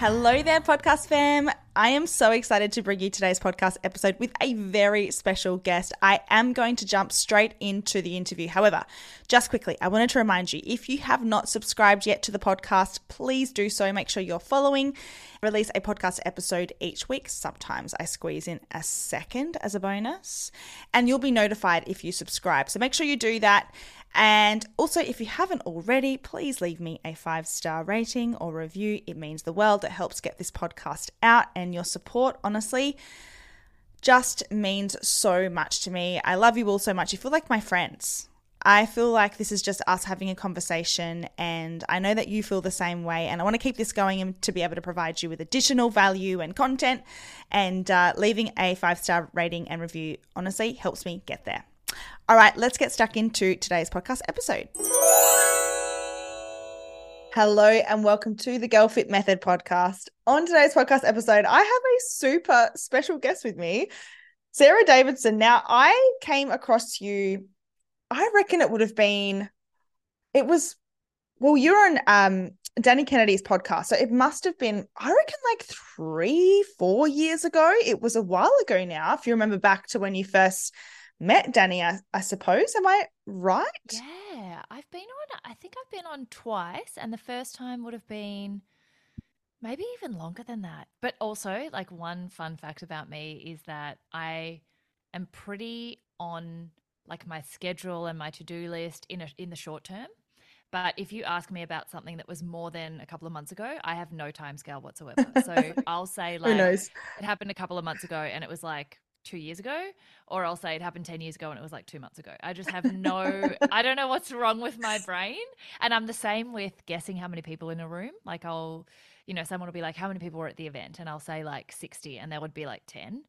Hello there, podcast fam. I am so excited to bring you today's podcast episode with a very special guest. I am going to jump straight into the interview. However, just quickly, I wanted to remind you if you have not subscribed yet to the podcast, please do so. Make sure you're following. I release a podcast episode each week. Sometimes I squeeze in a second as a bonus, and you'll be notified if you subscribe. So make sure you do that. And also, if you haven't already, please leave me a five star rating or review. It means the world. It helps get this podcast out, and your support, honestly, just means so much to me. I love you all so much. You feel like my friends. I feel like this is just us having a conversation, and I know that you feel the same way. And I want to keep this going to be able to provide you with additional value and content. And uh, leaving a five star rating and review honestly helps me get there. All right, let's get stuck into today's podcast episode. Hello and welcome to the Girl Fit Method podcast. On today's podcast episode, I have a super special guest with me, Sarah Davidson. Now, I came across you, I reckon it would have been, it was, well, you're on um, Danny Kennedy's podcast. So it must have been, I reckon, like three, four years ago. It was a while ago now, if you remember back to when you first met Danny, I, I suppose. Am I right? Yeah, I've been on, I think I've been on twice, and the first time would have been maybe even longer than that. But also, like, one fun fact about me is that I am pretty on like my schedule and my to-do list in a, in the short term. But if you ask me about something that was more than a couple of months ago, I have no time scale whatsoever. So I'll say like it happened a couple of months ago and it was like two years ago, or I'll say it happened 10 years ago and it was like two months ago. I just have no, I don't know what's wrong with my brain. And I'm the same with guessing how many people in a room. Like I'll, you know, someone will be like, how many people were at the event? And I'll say like 60, and there would be like 10.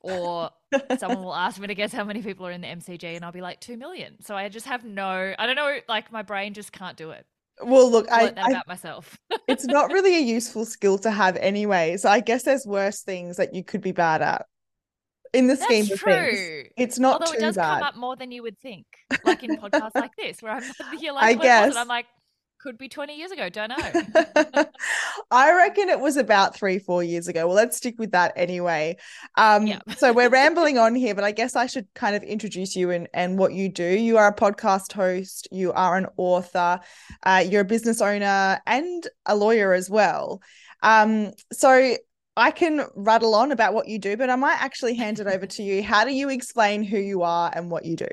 Or someone will ask me to guess how many people are in the MCG, and I'll be like 2 million. So I just have no, I don't know, like my brain just can't do it. Well, look, I, I about myself. it's not really a useful skill to have anyway. So I guess there's worse things that you could be bad at in the That's scheme of true. things. It's not Although too it does bad. come up more than you would think, like in podcasts like this, where I'm here like, I guess. it? I'm like, could be 20 years ago, don't know. I reckon it was about three, four years ago. Well, let's stick with that anyway. Um, Yeah. so we're rambling on here, but I guess I should kind of introduce you and, and what you do. You are a podcast host, you are an author, uh, you're a business owner, and a lawyer as well. Um, so I can rattle on about what you do, but I might actually hand it over to you. How do you explain who you are and what you do?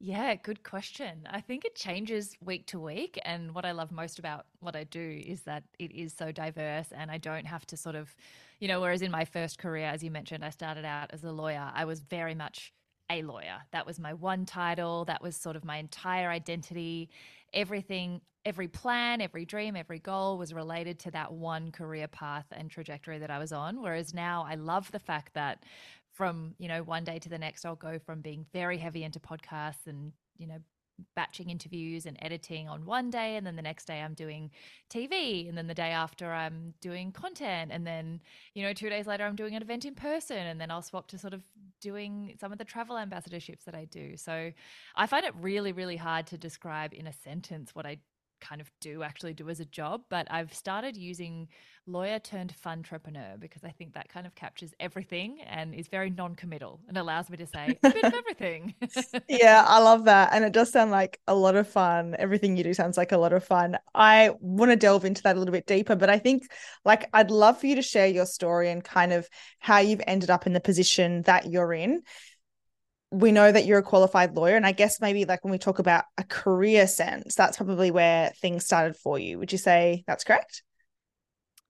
Yeah, good question. I think it changes week to week. And what I love most about what I do is that it is so diverse and I don't have to sort of, you know, whereas in my first career, as you mentioned, I started out as a lawyer, I was very much a lawyer. That was my one title, that was sort of my entire identity. Everything, every plan, every dream, every goal was related to that one career path and trajectory that I was on. Whereas now I love the fact that from you know one day to the next i'll go from being very heavy into podcasts and you know batching interviews and editing on one day and then the next day i'm doing tv and then the day after i'm doing content and then you know two days later i'm doing an event in person and then i'll swap to sort of doing some of the travel ambassadorships that i do. So i find it really really hard to describe in a sentence what i kind of do actually do as a job but i've started using lawyer turned fun entrepreneur because I think that kind of captures everything and is very non committal and allows me to say a bit of everything. yeah, I love that. And it does sound like a lot of fun. Everything you do sounds like a lot of fun. I want to delve into that a little bit deeper, but I think like I'd love for you to share your story and kind of how you've ended up in the position that you're in. We know that you're a qualified lawyer, and I guess maybe like when we talk about a career sense, that's probably where things started for you. Would you say that's correct?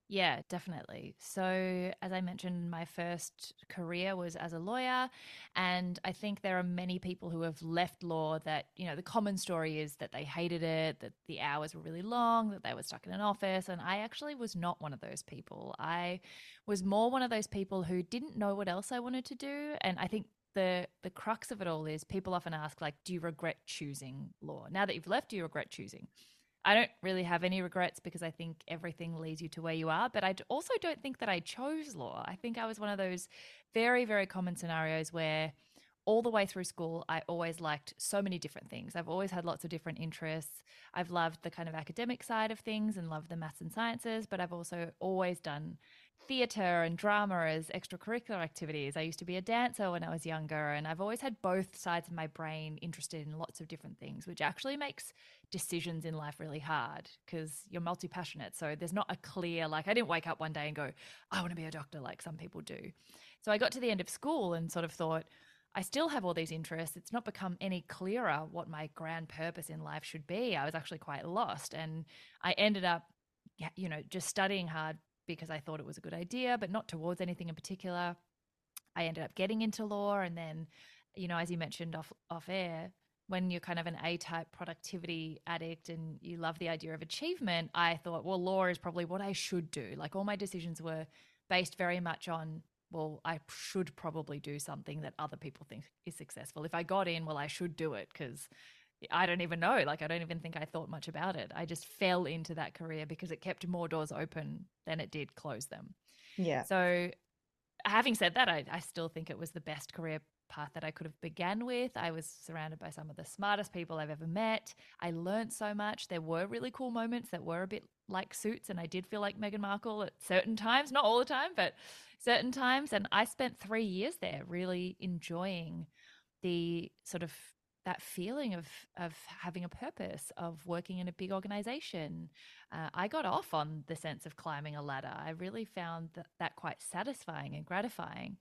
Yeah, definitely. So, as I mentioned, my first career was as a lawyer. And I think there are many people who have left law that, you know, the common story is that they hated it, that the hours were really long, that they were stuck in an office. And I actually was not one of those people. I was more one of those people who didn't know what else I wanted to do. And I think the the crux of it all is people often ask like do you regret choosing law now that you've left do you regret choosing i don't really have any regrets because i think everything leads you to where you are but i also don't think that i chose law i think i was one of those very very common scenarios where all the way through school, I always liked so many different things. I've always had lots of different interests. I've loved the kind of academic side of things and loved the maths and sciences, but I've also always done theatre and drama as extracurricular activities. I used to be a dancer when I was younger, and I've always had both sides of my brain interested in lots of different things, which actually makes decisions in life really hard because you're multi passionate. So there's not a clear, like, I didn't wake up one day and go, I want to be a doctor like some people do. So I got to the end of school and sort of thought, I still have all these interests. It's not become any clearer what my grand purpose in life should be. I was actually quite lost. And I ended up, you know, just studying hard because I thought it was a good idea, but not towards anything in particular. I ended up getting into law. And then, you know, as you mentioned off, off air, when you're kind of an A type productivity addict and you love the idea of achievement, I thought, well, law is probably what I should do. Like all my decisions were based very much on well, I should probably do something that other people think is successful. If I got in, well, I should do it because I don't even know. Like, I don't even think I thought much about it. I just fell into that career because it kept more doors open than it did close them. Yeah. So, having said that, I, I still think it was the best career path that I could have began with. I was surrounded by some of the smartest people I've ever met. I learned so much. There were really cool moments that were a bit like suits and I did feel like Meghan Markle at certain times, not all the time, but certain times. And I spent three years there really enjoying the sort of that feeling of of having a purpose of working in a big organization uh, i got off on the sense of climbing a ladder i really found that, that quite satisfying and gratifying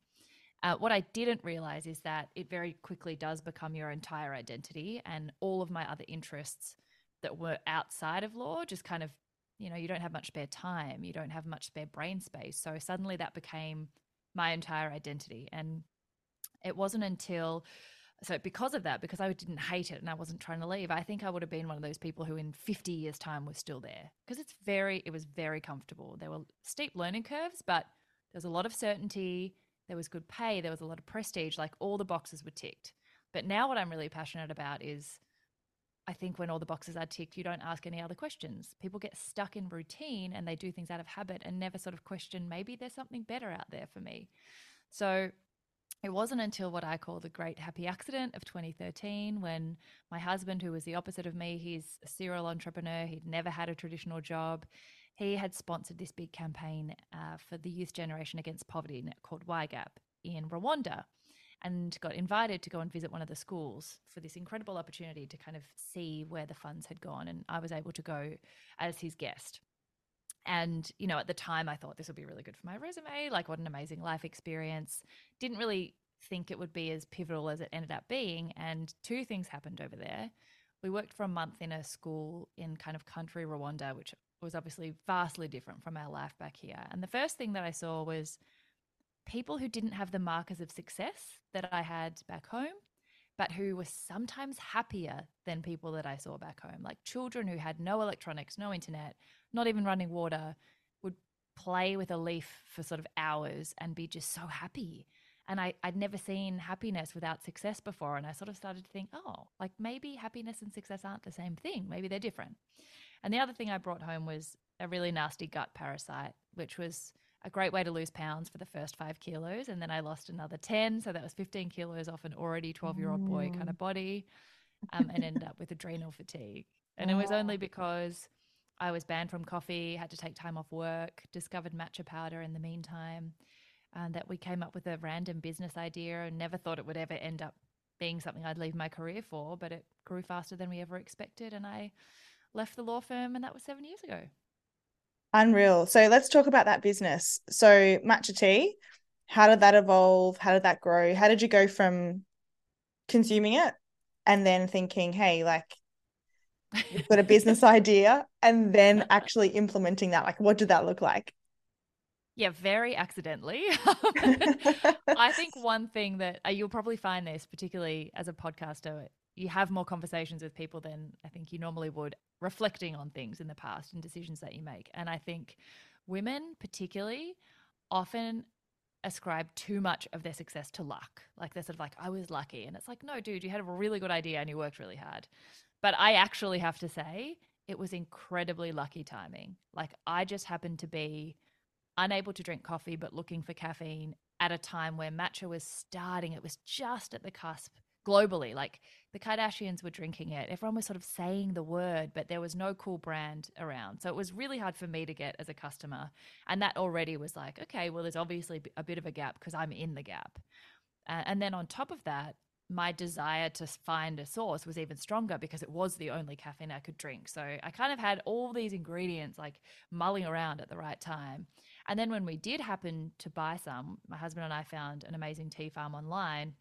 uh, what i didn't realize is that it very quickly does become your entire identity and all of my other interests that were outside of law just kind of you know, you don't have much spare time, you don't have much spare brain space. So suddenly that became my entire identity. And it wasn't until so because of that because i didn't hate it and i wasn't trying to leave i think i would have been one of those people who in 50 years time was still there. Because it's very it was very comfortable. There were steep learning curves but there was a lot of certainty. There was good pay. There was a lot of prestige. Like all the boxes were ticked. But now what i'm really passionate about is I think when all the boxes are ticked, you don't ask any other questions. People get stuck in routine and they do things out of habit and never sort of question maybe there's something better out there for me. So it wasn't until what I call the great happy accident of 2013 when my husband, who was the opposite of me, he's a serial entrepreneur, he'd never had a traditional job. He had sponsored this big campaign uh, for the youth generation against poverty called YGAP in Rwanda and got invited to go and visit one of the schools for this incredible opportunity to kind of see where the funds had gone. And I was able to go as his guest. And, you know, at the time I thought this would be really good for my resume. Like, what an amazing life experience. Didn't really think it would be as pivotal as it ended up being. And two things happened over there. We worked for a month in a school in kind of country Rwanda, which was obviously vastly different from our life back here. And the first thing that I saw was people who didn't have the markers of success that I had back home, but who were sometimes happier than people that I saw back home. Like children who had no electronics, no internet, not even running water, would play with a leaf for sort of hours and be just so happy. And I, I'd never seen happiness without success before. And I sort of started to think, oh, like maybe happiness and success aren't the same thing. Maybe they're different. And the other thing I brought home was a really nasty gut parasite, which was a great way to lose pounds for the first five kilos. And then I lost another 10. So that was 15 kilos off an already 12 year old boy kind of body um, and ended up with adrenal fatigue. And it was only because I was banned from coffee, had to take time off work, discovered matcha powder in the meantime, and that we came up with a random business idea and never thought it would ever end up being something I'd leave my career for. But it grew faster than we ever expected. And I left the law firm, and that was seven years ago. Unreal. So let's talk about that business. So matcha tea, how did that evolve? How did that grow? How did you go from consuming it and then thinking, hey, like you've got a business idea and then actually implementing that? Like what did that look like? Yeah, very accidentally. I think one thing that uh, you'll probably find this, particularly as a podcaster, you have more conversations with people than I think you normally would, reflecting on things in the past and decisions that you make. And I think women, particularly, often ascribe too much of their success to luck. Like they're sort of like, I was lucky. And it's like, no, dude, you had a really good idea and you worked really hard. But I actually have to say, it was incredibly lucky timing. Like I just happened to be unable to drink coffee, but looking for caffeine at a time where matcha was starting. It was just at the cusp globally. Like the Kardashians were drinking it. Everyone was sort of saying the word, but there was no cool brand around. So it was really hard for me to get as a customer. And that already was like, okay, well, there's obviously a bit of a gap because I'm in the gap. Uh, and then on top of that, my desire to find a source was even stronger because it was the only caffeine I could drink. So I kind of had all these ingredients like mulling around at the right time. And then when we did happen to buy some, my husband and I found an amazing tea farm online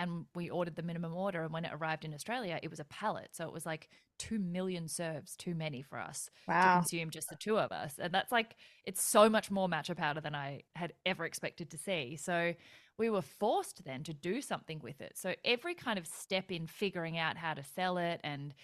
and we ordered the minimum order and when it arrived in australia it was a pallet. So it was like 2 million serves too many for us wow. to consume just the two of us. And that's like it's so much more matcha powder than i had ever expected to see. So we were forced then to do something with it. So every kind of step in figuring out how to sell it and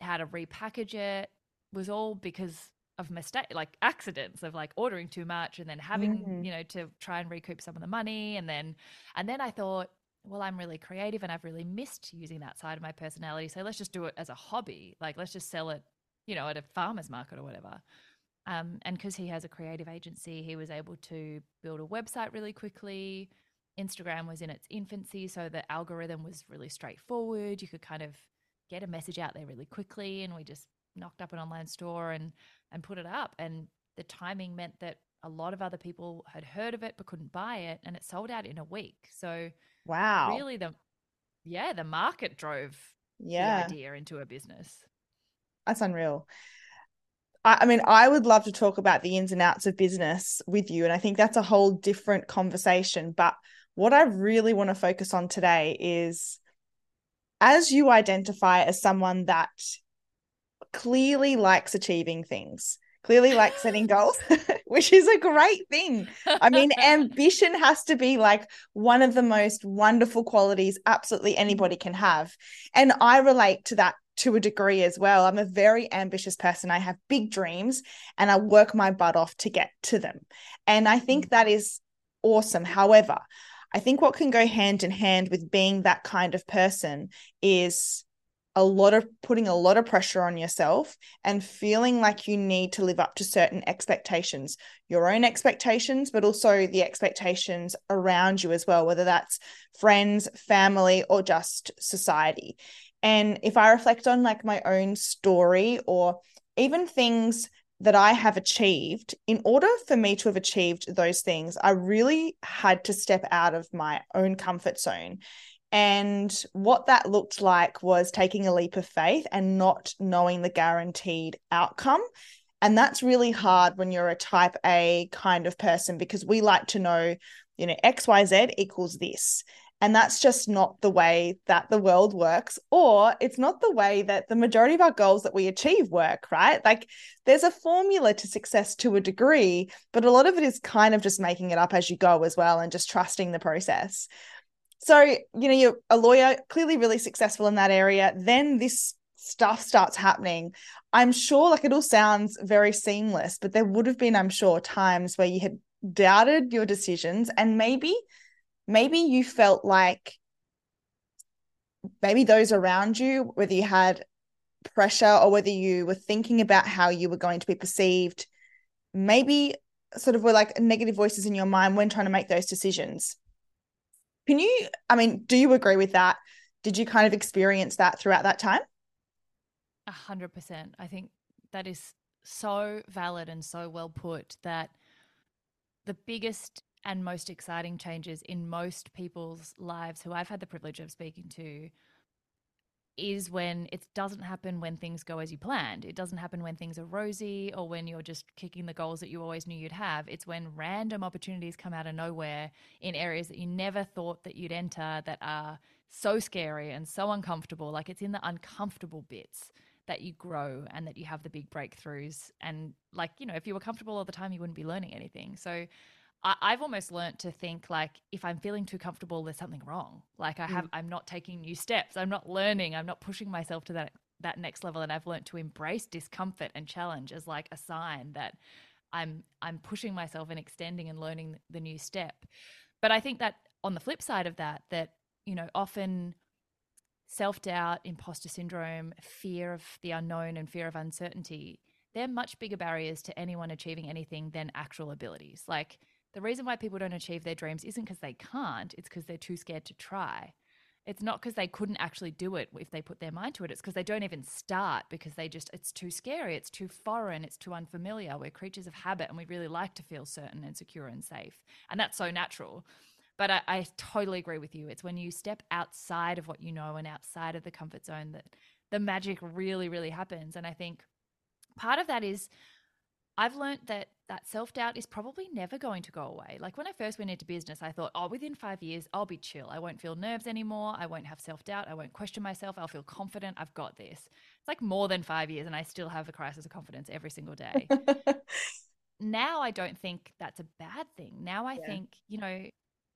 how to repackage it was all because of mistake like accidents of like ordering too much and then having mm-hmm. you know to try and recoup some of the money. And then and then i thought well, I'm really creative and I've really missed using that side of my personality. So let's just do it as a hobby. Like, let's just sell it, you know, at a farmer's market or whatever. Um, and because he has a creative agency, he was able to build a website really quickly. Instagram was in its infancy, so the algorithm was really straightforward. You could kind of get a message out there really quickly, and we just knocked up an online store and and put it up. And the timing meant that a lot of other people had heard of it but couldn't buy it, and it sold out in a week. So Wow. Really the yeah, the market drove yeah. the idea into a business. That's unreal. I, I mean, I would love to talk about the ins and outs of business with you. And I think that's a whole different conversation. But what I really want to focus on today is as you identify as someone that clearly likes achieving things, clearly like setting goals, which is a great thing. I mean, ambition has to be like one of the most wonderful qualities absolutely anybody can have. And I relate to that to a degree as well. I'm a very ambitious person. I have big dreams and I work my butt off to get to them. And I think that is awesome. However, I think what can go hand in hand with being that kind of person is a lot of putting a lot of pressure on yourself and feeling like you need to live up to certain expectations, your own expectations, but also the expectations around you as well, whether that's friends, family, or just society. And if I reflect on like my own story or even things that I have achieved, in order for me to have achieved those things, I really had to step out of my own comfort zone and what that looked like was taking a leap of faith and not knowing the guaranteed outcome. And that's really hard when you're a type A kind of person because we like to know, you know, XYZ equals this. And that's just not the way that the world works, or it's not the way that the majority of our goals that we achieve work, right? Like there's a formula to success to a degree, but a lot of it is kind of just making it up as you go as well and just trusting the process. So, you know, you're a lawyer, clearly really successful in that area. Then this stuff starts happening. I'm sure, like, it all sounds very seamless, but there would have been, I'm sure, times where you had doubted your decisions and maybe, maybe you felt like maybe those around you, whether you had pressure or whether you were thinking about how you were going to be perceived, maybe sort of were like negative voices in your mind when trying to make those decisions. Can you, I mean, do you agree with that? Did you kind of experience that throughout that time? A hundred percent. I think that is so valid and so well put that the biggest and most exciting changes in most people's lives who I've had the privilege of speaking to is when it doesn't happen when things go as you planned. It doesn't happen when things are rosy or when you're just kicking the goals that you always knew you'd have. It's when random opportunities come out of nowhere in areas that you never thought that you'd enter that are so scary and so uncomfortable. Like it's in the uncomfortable bits that you grow and that you have the big breakthroughs. And like, you know, if you were comfortable all the time, you wouldn't be learning anything. So I, have almost learned to think like if I'm feeling too comfortable, there's something wrong. Like I have, mm. I'm not taking new steps. I'm not learning. I'm not pushing myself to that that next level. And I've learned to embrace discomfort and challenge as like a sign that I'm I'm pushing myself and extending and learning the new step. But I think that on the flip side of that, that you know, often self doubt, imposter syndrome, fear of the unknown, and fear of uncertainty, they're much bigger barriers to anyone achieving anything than actual abilities. Like the reason why people don't achieve their dreams isn't because they can't, it's because they're too scared to try. It's not because they couldn't actually do it if they put their mind to it. It's because they don't even start because they just, it's too scary, it's too foreign, it's too unfamiliar. We're creatures of habit and we really like to feel certain and secure and safe. And that's so natural. But I, I totally agree with you. It's when you step outside of what you know and outside of the comfort zone that the magic really, really happens. And I think part of that is I've learned that that self doubt is probably never going to go away. Like when I first went into business, I thought, oh, within five years, I'll be chill. I won't feel nerves anymore. I won't have self doubt. I won't question myself. I'll feel confident. I've got this. It's like more than five years, and I still have a crisis of confidence every single day. now I don't think that's a bad thing. Now I yeah. think, you know,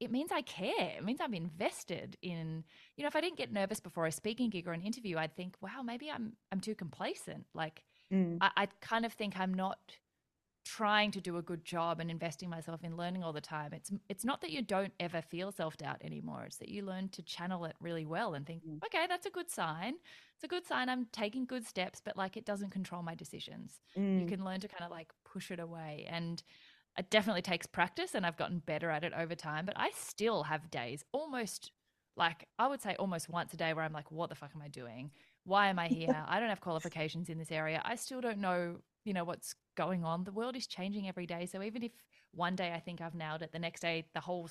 it means I care. It means I'm invested in, you know, if I didn't get nervous before a speaking gig or an interview, I'd think, wow, maybe I'm I'm too complacent. Like mm. I, I kind of think I'm not trying to do a good job and investing myself in learning all the time. It's it's not that you don't ever feel self-doubt anymore. It's that you learn to channel it really well and think, mm. okay, that's a good sign. It's a good sign I'm taking good steps, but like it doesn't control my decisions. Mm. You can learn to kind of like push it away. And it definitely takes practice and I've gotten better at it over time, but I still have days almost like I would say almost once a day where I'm like, what the fuck am I doing? Why am I here? I don't have qualifications in this area. I still don't know, you know, what's going on. The world is changing every day. So even if one day I think I've nailed it, the next day the whole,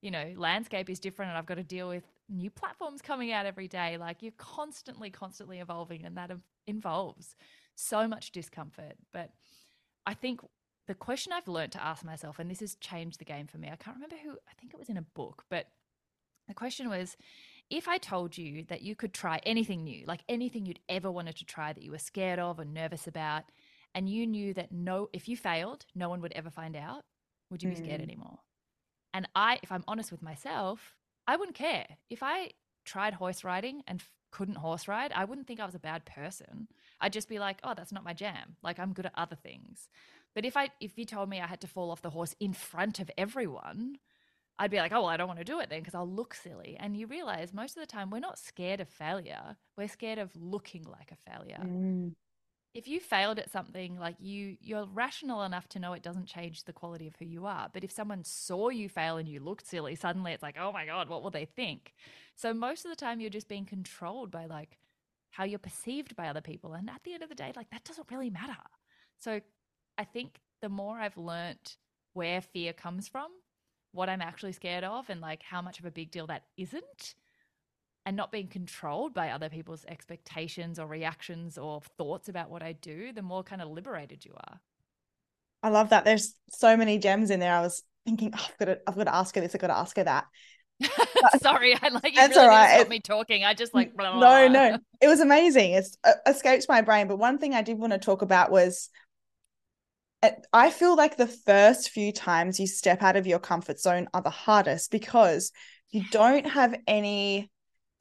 you know, landscape is different and I've got to deal with new platforms coming out every day. Like you're constantly, constantly evolving and that involves so much discomfort. But I think the question I've learned to ask myself, and this has changed the game for me, I can't remember who, I think it was in a book, but the question was if I told you that you could try anything new, like anything you'd ever wanted to try that you were scared of or nervous about, and you knew that no, if you failed, no one would ever find out, would you be scared mm. anymore? And I, if I'm honest with myself, I wouldn't care. If I tried horse riding and f- couldn't horse ride, I wouldn't think I was a bad person. I'd just be like, oh, that's not my jam. Like I'm good at other things. But if I if you told me I had to fall off the horse in front of everyone, I'd be like, oh, well, I don't want to do it then because I'll look silly. And you realize most of the time we're not scared of failure. We're scared of looking like a failure. Mm. If you failed at something, like you, you're rational enough to know it doesn't change the quality of who you are. But if someone saw you fail and you looked silly, suddenly it's like, oh my God, what will they think? So most of the time you're just being controlled by like how you're perceived by other people. And at the end of the day, like that doesn't really matter. So I think the more I've learnt where fear comes from, what I'm actually scared of, and like how much of a big deal that isn't, and not being controlled by other people's expectations or reactions or thoughts about what I do, the more kind of liberated you are. I love that. There's so many gems in there. I was thinking, oh, I've got to, I've got to ask her this. I've got to ask her that. Sorry, I like you That's really all right. stop me talking. I just like blah, blah, no, no. It was amazing. It uh, escaped my brain. But one thing I did want to talk about was I feel like the first few times you step out of your comfort zone are the hardest because you don't have any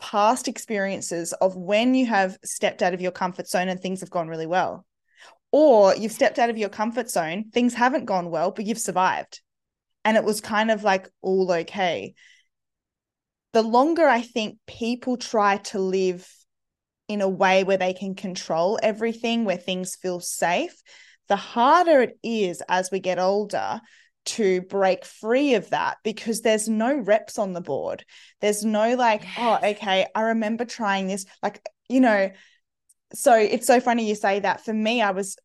past experiences of when you have stepped out of your comfort zone and things have gone really well. Or you've stepped out of your comfort zone, things haven't gone well, but you've survived. And it was kind of like all okay. The longer I think people try to live in a way where they can control everything, where things feel safe, the harder it is as we get older to break free of that because there's no reps on the board. There's no like, oh, yes. oh, okay, I remember trying this. Like, you know, so it's so funny you say that. For me, I was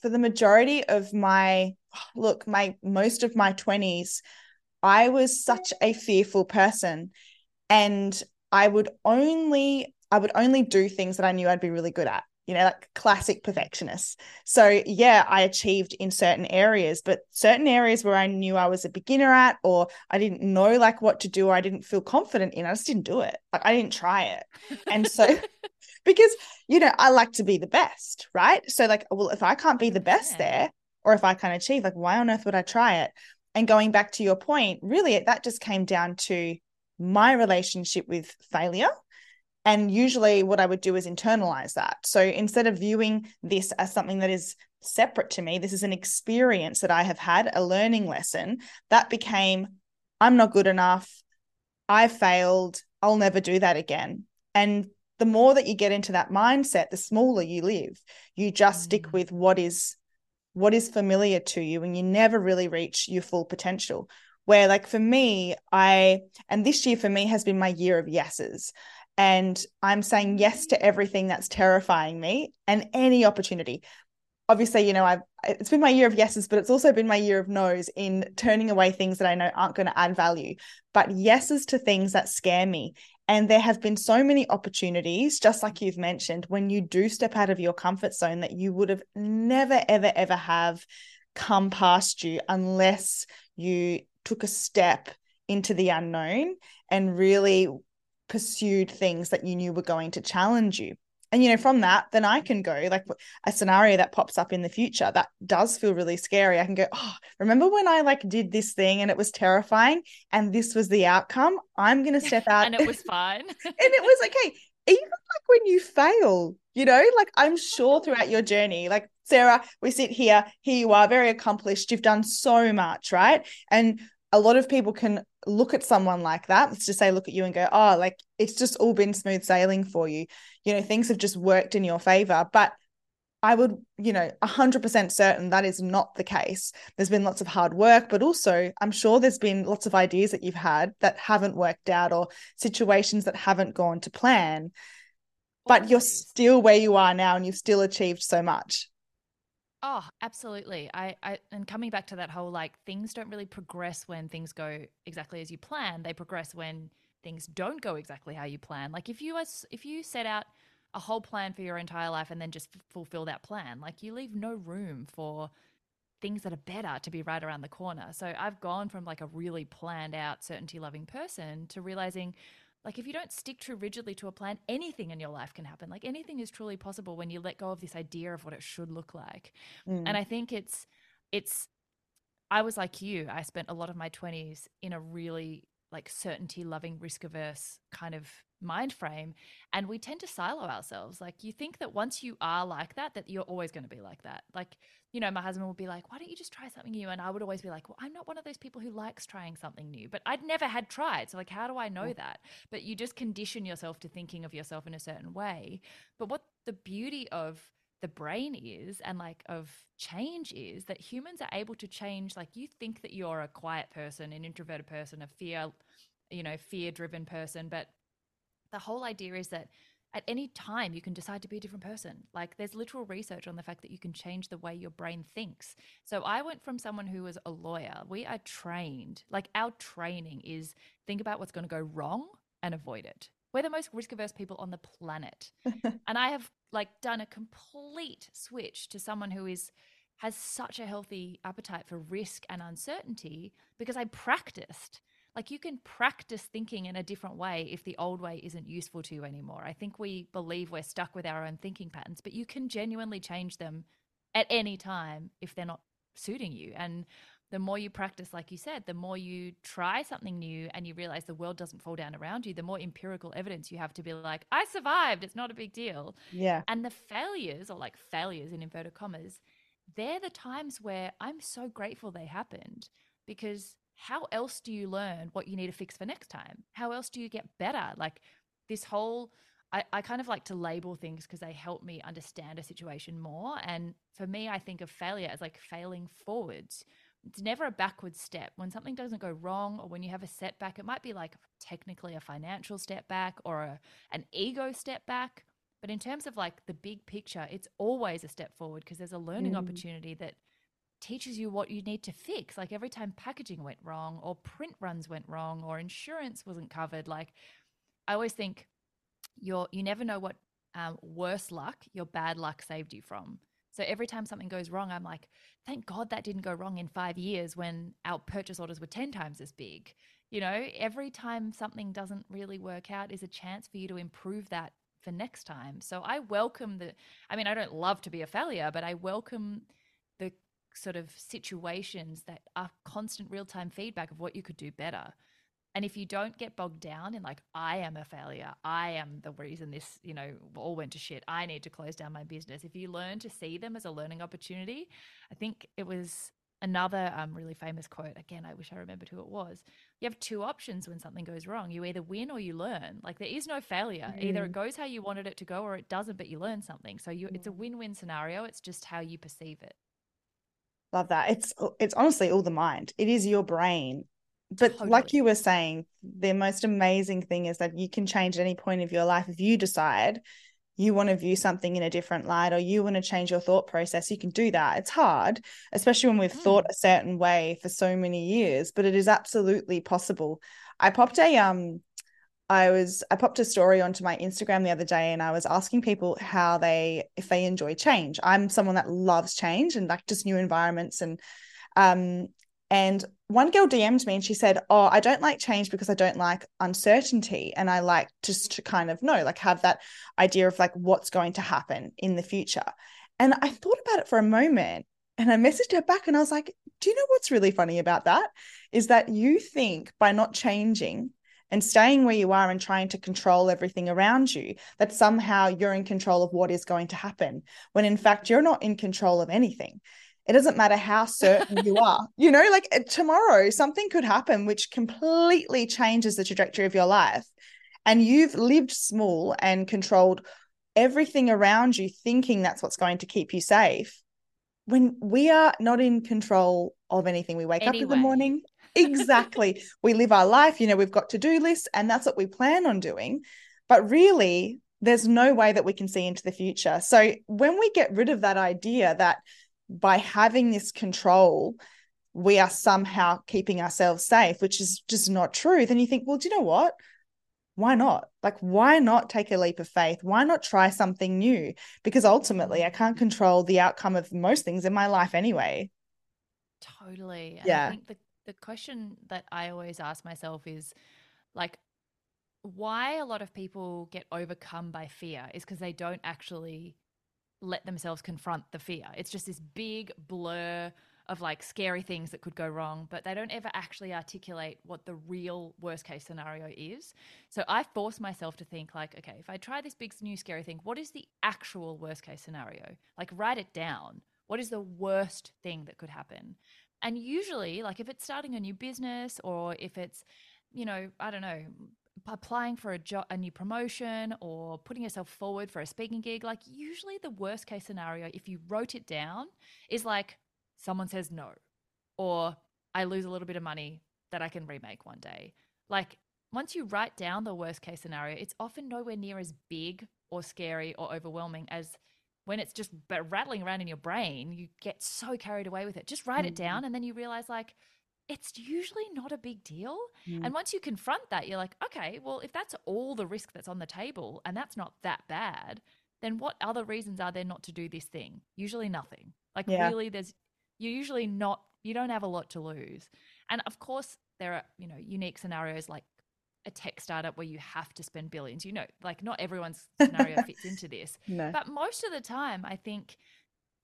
for the majority of my look, my most of my 20s, I was such a fearful person. And I would only I would only do things that I knew I'd be really good at you know, like classic perfectionists. So, yeah, I achieved in certain areas, but certain areas where I knew I was a beginner at, or I didn't know like what to do, or I didn't feel confident in, I just didn't do it. Like, I didn't try it. And so, because, you know, I like to be the best, right? So, like, well, if I can't be the best yeah. there, or if I can't achieve, like, why on earth would I try it? And going back to your point, really, that just came down to my relationship with failure And usually, what I would do is internalize that. So instead of viewing this as something that is separate to me, this is an experience that I have had, a learning lesson that became, I'm not good enough. I failed. I'll never do that again. And the more that you get into that mindset, the smaller you live. You just mm. stick with what is what is familiar to you and you never really reach your full potential where like for me i and this year for me has been my year of yeses and i'm saying yes to everything that's terrifying me and any opportunity. Obviously you know i've it's been my year of yeses but it's also been my year of no's in turning away things that i know aren't going to add value. But yeses to things that scare me. And there have been so many opportunities, just like you've mentioned, when you do step out of your comfort zone that you would have never, ever, ever have come past you unless you took a step into the unknown and really pursued things that you knew were going to challenge you. And you know from that then i can go like a scenario that pops up in the future that does feel really scary. I can go oh remember when i like did this thing and it was terrifying and this was the outcome? I'm going to step out and it was fine. and it was okay. Even like when you fail you know like i'm sure throughout your journey like sarah we sit here here you are very accomplished you've done so much right? And a lot of people can look at someone like that. Let's just say look at you and go oh like it's just all been smooth sailing for you. You know things have just worked in your favor. But i would you know 100% certain that is not the case. There's been lots of hard work but also i'm sure there's been lots of ideas that you've had that haven't worked out or situations that haven't gone to plan but you're still where you are now and you've still achieved so much Oh, absolutely. I, I and coming back to that whole like things don't really progress when things go exactly as you plan. They progress when things don't go exactly how you plan. Like if you as if you set out a whole plan for your entire life and then just fulfill that plan, like you leave no room for things that are better to be right around the corner. So I've gone from like a really planned out certainty loving person to realizing like if you don't stick too rigidly to a plan anything in your life can happen. Like anything is truly possible when you let go of this idea of what it should look like. Mm. and i think it's it's i was like you. I spent a lot of my 20s in a really like certainty loving risk averse kind of mind frame and we tend to silo ourselves. Like you think that once you are like that that you're always going to be like that. Like you know my husband would be like why don't you just try something new? And i would always be like well i'm not one of those people who likes trying something new but i'd never had tried. So like how do i know that? But you just condition yourself to thinking of yourself in a certain way. But what the beauty of the brain is and like of change is that humans are able to change like you think that you're a quiet person an introverted person a fear you know fear driven person but the whole idea is that at any time you can decide to be a different person. Like there's literal research on the fact that you can change the way your brain thinks. So I went from someone who was a lawyer. We are trained, like our training is think about what's going to go wrong and avoid it. We're the most risk averse people on the planet. and I have like done a complete switch to someone who is has such a healthy appetite for risk and uncertainty because I practiced like you can practice thinking in a different way if the old way isn't useful to you anymore. I think we believe we're stuck with our own thinking patterns, but you can genuinely change them at any time if they're not suiting you. And the more you practice, like you said, the more you try something new and you realize the world doesn't fall down around you, the more empirical evidence you have to be like, I survived. It's not a big deal. Yeah. And the failures, or like failures in inverted commas, they're the times where I'm so grateful they happened because how else do you learn what you need to fix for next time? How else do you get better? Like this whole, I, I kind of like to label things because they help me understand a situation more. And for me, I think of failure as like failing forwards. It's never a backward step. When something doesn't go wrong or when you have a setback, it might be like technically a financial step back or a, an ego step back. But in terms of like the big picture, it's always a step forward because there's a learning mm. opportunity that teaches you what you need to fix. Like every time packaging went wrong, or print runs went wrong, or insurance wasn't covered. Like I always think you're you never know what um, worse luck your bad luck saved you from. So every time something goes wrong, I'm like, thank God that didn't go wrong in five years when our purchase orders were 10 times as big. You know, every time something doesn't really work out is a chance for you to improve that for next time. So I welcome the, I mean, I don't love to be a failure, but I welcome sort of situations that are constant real time feedback of what you could do better. And if you don't get bogged down in like, I am a failure, I am the reason this, you know, all went to shit, I need to close down my business. If you learn to see them as a learning opportunity, I think it was another um, really famous quote. Again, I wish I remembered who it was. You have two options when something goes wrong. You either win or you learn. Like there is no failure. Mm. Either it mm. goes how you wanted it to go or it doesn't, but you learn something. So you, it's a win-win scenario. It's just how you perceive it. Love that. It's it's honestly all the mind. It is your brain but totally. like you were saying the most amazing thing is that you can change at any point of your life if you decide you want to view something in a different light or you want to change your thought process you can do that it's hard especially when we've mm. thought a certain way for so many years but it is absolutely possible i popped a um i was i popped a story onto my instagram the other day and i was asking people how they if they enjoy change i'm someone that loves change and like just new environments and um and one girl DM'd me and she said, Oh, I don't like change because I don't like uncertainty. And I like just to kind of know, like have that idea of like what's going to happen in the future. And I thought about it for a moment and I messaged her back and I was like, Do you know what's really funny about that? Is that you think by not changing and staying where you are and trying to control everything around you, that somehow you're in control of what is going to happen, when in fact, you're not in control of anything it doesn't matter how certain you are. You know, like uh, tomorrow, something could happen which completely changes the trajectory of your life. And you've lived small and controlled everything around you, thinking that's what's going to keep you safe. When we are not in control of anything, we wake anyway. up in the morning. Exactly. we live our life, you know, we've got to do lists, and that's what we plan on doing. But really, there's no way that we can see into the future. So when we get rid of that idea that by having this control, we are somehow keeping ourselves safe, which is just not true, then you think, well, do you know what? Why not? Like, why not take a leap of faith? Why not try something new? Because ultimately, I can't control the outcome of most things in my life anyway. Totally. And yeah. I think the, the question that I always ask myself is like, why a lot of people get overcome by fear is because they don't actually let themselves confront the fear. It's just this big blur of like scary things that could go wrong, but they don't ever actually articulate what the real worst case scenario is. So I force myself to think like, okay, if I try this big new scary thing, what is the actual worst case scenario? Like write it down. What is the worst thing that could happen? And usually, like if it's starting a new business or if it's, you know, I don't know, applying for a job, a new promotion, or putting yourself forward for a speaking gig, like usually the worst case scenario, if you wrote it down, is like someone says no, or I lose a little bit of money that I can remake one day. Like once you write down the worst case scenario, it's often nowhere near as big or scary or overwhelming as when it's just rattling around in your brain. You get so carried away with it. Just write mm-hmm. it down, and then you realize like it's usually not a big deal. Mm. And once you confront that, you're like, okay, well, if that's all the risk that's on the table and that's not that bad, then what other reasons are there not to do this thing? Usually nothing. Like, yeah. really, there's, you're usually not, you don't have a lot to lose. And of course, there are, you know, unique scenarios like a tech startup where you have to spend billions. You know, like not everyone's scenario fits into this. No. But most of the time, I think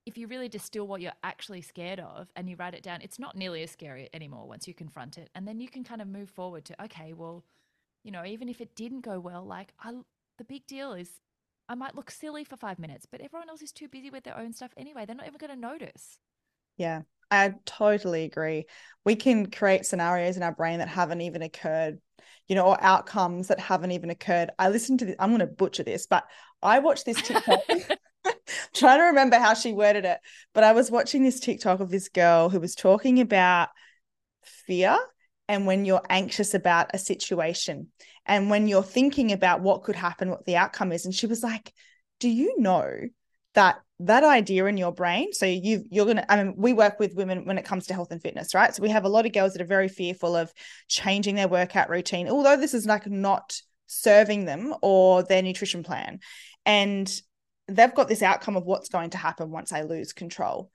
if you really distill what you're actually scared of and you write it down, it's not nearly as scary anymore once you confront it. And then you can kind of move forward to, okay, well, you know, even if it didn't go well, like I, the big deal is I might look silly for five minutes, but everyone else is too busy with their own stuff anyway. They're not even going to notice. Yeah, I totally agree. We can create scenarios in our brain that haven't even occurred, you know, or outcomes that haven't even occurred. I listened to this, I'm going to butcher this, but I watched this TikTok. trying to remember how she worded it, but I was watching this TikTok of this girl who was talking about fear and when you're anxious about a situation and when you're thinking about what could happen, what the outcome is. And she was like, Do you know that that idea in your brain? So you you're gonna I mean, we work with women when it comes to health and fitness, right? So we have a lot of girls that are very fearful of changing their workout routine, although this is like not serving them or their nutrition plan. And they've got this outcome of what's going to happen once I lose control.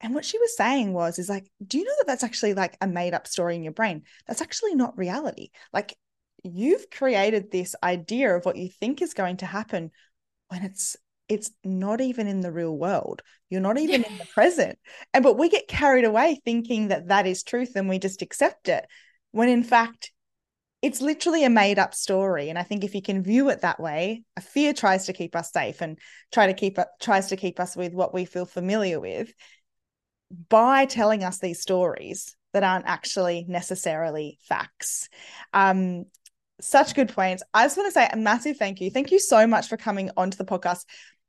And what she was saying was, is like, do you know that that's actually like a made up story in your brain? That's actually not reality. Like, you've created this idea of what you think is going to happen when it's it's not even in the real world you're not even in the present and but we get carried away thinking that that is truth and we just accept it when in fact it's literally a made up story. And I think if you can view it that way, a fear tries to keep us safe and try to keep it tries to keep us with what we feel familiar with by telling us these stories that aren't actually necessarily facts. Um, such good points. I just want to say a massive thank you. Thank you so much for coming onto the podcast.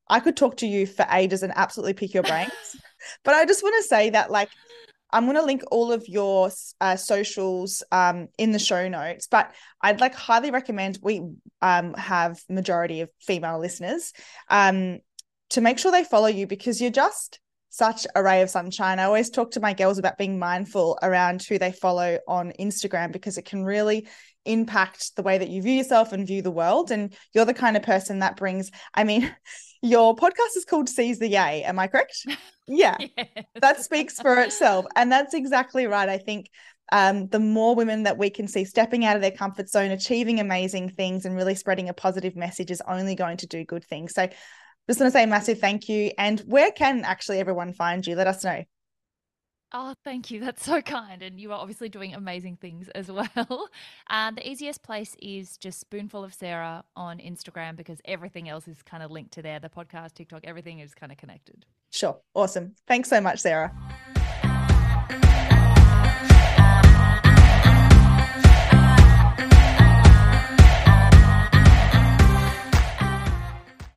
I could talk to you for ages and absolutely pick your brains. but I just want to say that, like, I'm going to link all of your uh, socials um, in the show notes, but I'd like highly recommend we um, have majority of female listeners um, to make sure they follow you because you're just such a ray of sunshine. I always talk to my girls about being mindful around who they follow on Instagram because it can really impact the way that you view yourself and view the world. And you're the kind of person that brings, I mean, your podcast is called Seize the Yay. Am I correct? Yeah. yes. That speaks for itself. And that's exactly right. I think um, the more women that we can see stepping out of their comfort zone, achieving amazing things, and really spreading a positive message is only going to do good things. So, just want to say massive thank you. And where can actually everyone find you? Let us know. Oh, thank you. That's so kind. And you are obviously doing amazing things as well. Uh, the easiest place is just Spoonful of Sarah on Instagram because everything else is kind of linked to there. The podcast, TikTok, everything is kind of connected. Sure. Awesome. Thanks so much, Sarah.